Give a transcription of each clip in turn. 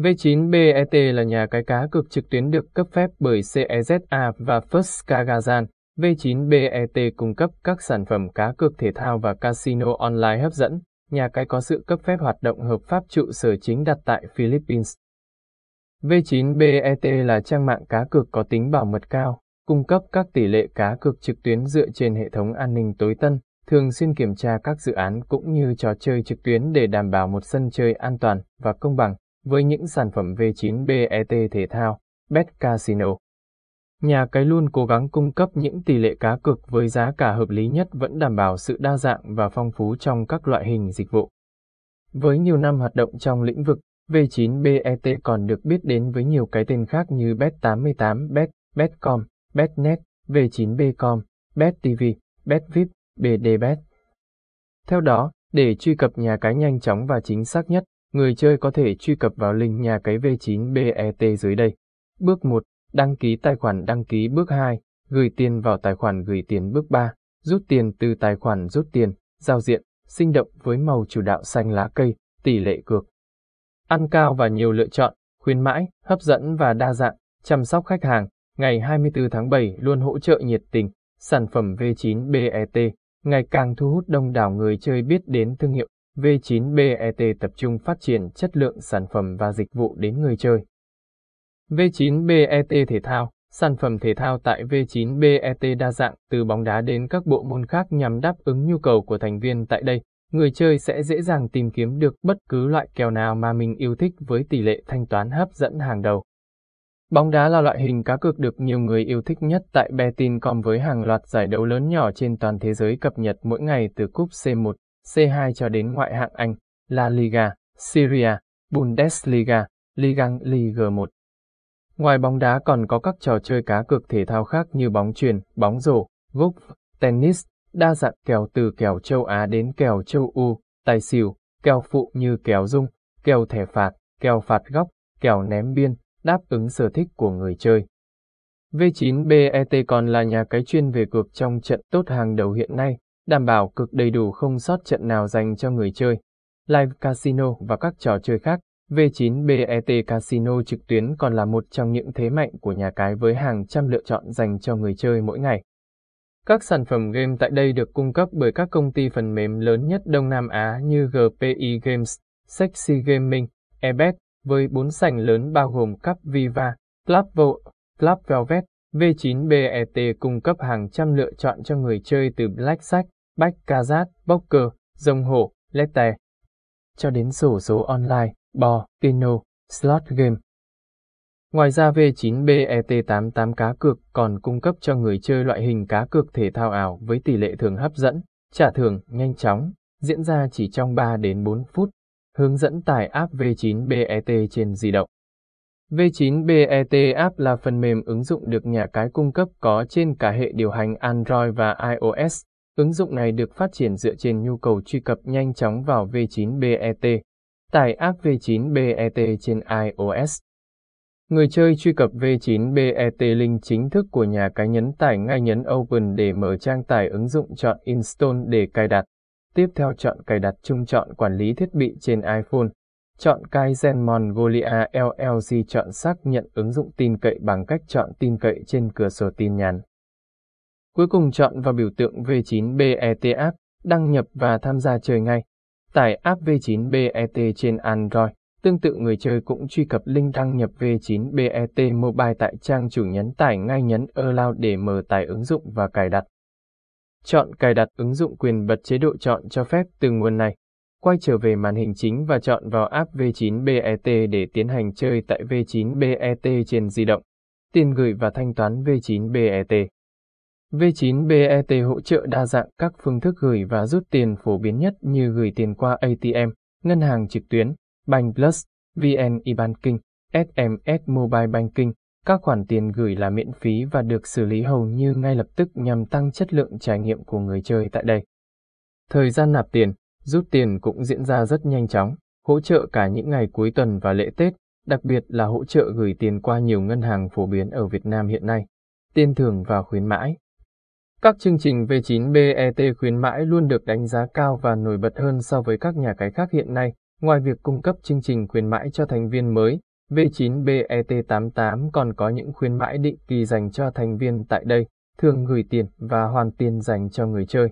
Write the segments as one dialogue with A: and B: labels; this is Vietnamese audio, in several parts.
A: V9BET là nhà cái cá cược trực tuyến được cấp phép bởi CEZA và First Kagazan. V9BET cung cấp các sản phẩm cá cược thể thao và casino online hấp dẫn. Nhà cái có sự cấp phép hoạt động hợp pháp trụ sở chính đặt tại Philippines. V9BET là trang mạng cá cược có tính bảo mật cao, cung cấp các tỷ lệ cá cược trực tuyến dựa trên hệ thống an ninh tối tân, thường xuyên kiểm tra các dự án cũng như trò chơi trực tuyến để đảm bảo một sân chơi an toàn và công bằng với những sản phẩm V9BET thể thao, Bet Casino. Nhà cái luôn cố gắng cung cấp những tỷ lệ cá cược với giá cả hợp lý nhất vẫn đảm bảo sự đa dạng và phong phú trong các loại hình dịch vụ. Với nhiều năm hoạt động trong lĩnh vực, V9BET còn được biết đến với nhiều cái tên khác như Bet88, Bet, Betcom, Betnet, V9Bcom, BetTV, BetVip, BDBet. Theo đó, để truy cập nhà cái nhanh chóng và chính xác nhất, người chơi có thể truy cập vào link nhà cái V9BET dưới đây. Bước 1. Đăng ký tài khoản đăng ký bước 2, gửi tiền vào tài khoản gửi tiền bước 3, rút tiền từ tài khoản rút tiền, giao diện, sinh động với màu chủ đạo xanh lá cây, tỷ lệ cược. Ăn cao và nhiều lựa chọn, khuyến mãi, hấp dẫn và đa dạng, chăm sóc khách hàng, ngày 24 tháng 7 luôn hỗ trợ nhiệt tình, sản phẩm V9BET, ngày càng thu hút đông đảo người chơi biết đến thương hiệu V9BET tập trung phát triển chất lượng sản phẩm và dịch vụ đến người chơi. V9BET thể thao, sản phẩm thể thao tại V9BET đa dạng từ bóng đá đến các bộ môn khác nhằm đáp ứng nhu cầu của thành viên tại đây. Người chơi sẽ dễ dàng tìm kiếm được bất cứ loại kèo nào mà mình yêu thích với tỷ lệ thanh toán hấp dẫn hàng đầu. Bóng đá là loại hình cá cược được nhiều người yêu thích nhất tại Betin.com với hàng loạt giải đấu lớn nhỏ trên toàn thế giới cập nhật mỗi ngày từ cúp C1, C2 cho đến ngoại hạng Anh, La Liga, Syria, Bundesliga, Liga Ligue 1. Ngoài bóng đá còn có các trò chơi cá cược thể thao khác như bóng chuyền, bóng rổ, golf, tennis, đa dạng kèo từ kèo châu Á đến kèo châu U, tài xỉu, kèo phụ như kèo dung, kèo thẻ phạt, kèo phạt góc, kèo ném biên, đáp ứng sở thích của người chơi. V9BET còn là nhà cái chuyên về cược trong trận tốt hàng đầu hiện nay, đảm bảo cực đầy đủ không sót trận nào dành cho người chơi. Live Casino và các trò chơi khác, V9BET Casino trực tuyến còn là một trong những thế mạnh của nhà cái với hàng trăm lựa chọn dành cho người chơi mỗi ngày. Các sản phẩm game tại đây được cung cấp bởi các công ty phần mềm lớn nhất Đông Nam Á như GPI Games, Sexy Gaming, Ebet, với bốn sảnh lớn bao gồm Cup Viva, Club Vo, Club Velvet, V9BET cung cấp hàng trăm lựa chọn cho người chơi từ Bách Blackjack, bốc Poker, Rồng Hổ, Lete, cho đến sổ số online, bò, pino, slot game. Ngoài ra V9BET88 cá cược còn cung cấp cho người chơi loại hình cá cược thể thao ảo với tỷ lệ thưởng hấp dẫn, trả thưởng nhanh chóng, diễn ra chỉ trong 3 đến 4 phút. Hướng dẫn tải app V9BET trên di động. V9BET app là phần mềm ứng dụng được nhà cái cung cấp có trên cả hệ điều hành Android và iOS. Ứng dụng này được phát triển dựa trên nhu cầu truy cập nhanh chóng vào V9BET. Tải app V9BET trên iOS. Người chơi truy cập V9BET link chính thức của nhà cái nhấn tải ngay nhấn Open để mở trang tải ứng dụng chọn Install để cài đặt. Tiếp theo chọn cài đặt chung chọn quản lý thiết bị trên iPhone. Chọn Kaizen Mongolia LLC chọn xác nhận ứng dụng tin cậy bằng cách chọn tin cậy trên cửa sổ tin nhắn. Cuối cùng chọn vào biểu tượng V9BET app, đăng nhập và tham gia chơi ngay. Tải app V9BET trên Android. Tương tự người chơi cũng truy cập link đăng nhập V9BET Mobile tại trang chủ nhấn tải ngay nhấn Allow để mở tải ứng dụng và cài đặt. Chọn cài đặt ứng dụng quyền bật chế độ chọn cho phép từ nguồn này. Quay trở về màn hình chính và chọn vào app V9BET để tiến hành chơi tại V9BET trên di động. Tiền gửi và thanh toán V9BET. V9BET hỗ trợ đa dạng các phương thức gửi và rút tiền phổ biến nhất như gửi tiền qua ATM, ngân hàng trực tuyến, Bank Plus, VN e-banking, SMS Mobile Banking. Các khoản tiền gửi là miễn phí và được xử lý hầu như ngay lập tức nhằm tăng chất lượng trải nghiệm của người chơi tại đây. Thời gian nạp tiền, rút tiền cũng diễn ra rất nhanh chóng, hỗ trợ cả những ngày cuối tuần và lễ Tết, đặc biệt là hỗ trợ gửi tiền qua nhiều ngân hàng phổ biến ở Việt Nam hiện nay. Tiền thưởng và khuyến mãi các chương trình V9BET khuyến mãi luôn được đánh giá cao và nổi bật hơn so với các nhà cái khác hiện nay. Ngoài việc cung cấp chương trình khuyến mãi cho thành viên mới, V9BET88 còn có những khuyến mãi định kỳ dành cho thành viên tại đây, thường gửi tiền và hoàn tiền dành cho người chơi.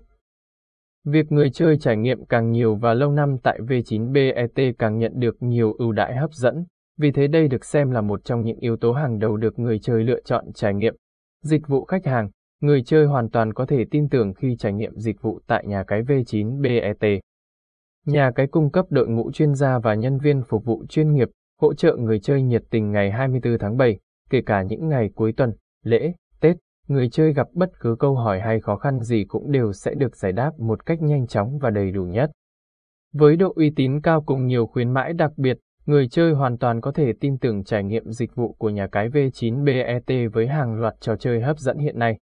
A: Việc người chơi trải nghiệm càng nhiều và lâu năm tại V9BET càng nhận được nhiều ưu đãi hấp dẫn, vì thế đây được xem là một trong những yếu tố hàng đầu được người chơi lựa chọn trải nghiệm. Dịch vụ khách hàng, người chơi hoàn toàn có thể tin tưởng khi trải nghiệm dịch vụ tại nhà cái V9BET. Nhà cái cung cấp đội ngũ chuyên gia và nhân viên phục vụ chuyên nghiệp, hỗ trợ người chơi nhiệt tình ngày 24 tháng 7, kể cả những ngày cuối tuần, lễ, Tết, người chơi gặp bất cứ câu hỏi hay khó khăn gì cũng đều sẽ được giải đáp một cách nhanh chóng và đầy đủ nhất. Với độ uy tín cao cùng nhiều khuyến mãi đặc biệt, người chơi hoàn toàn có thể tin tưởng trải nghiệm dịch vụ của nhà cái V9BET với hàng loạt trò chơi hấp dẫn hiện nay.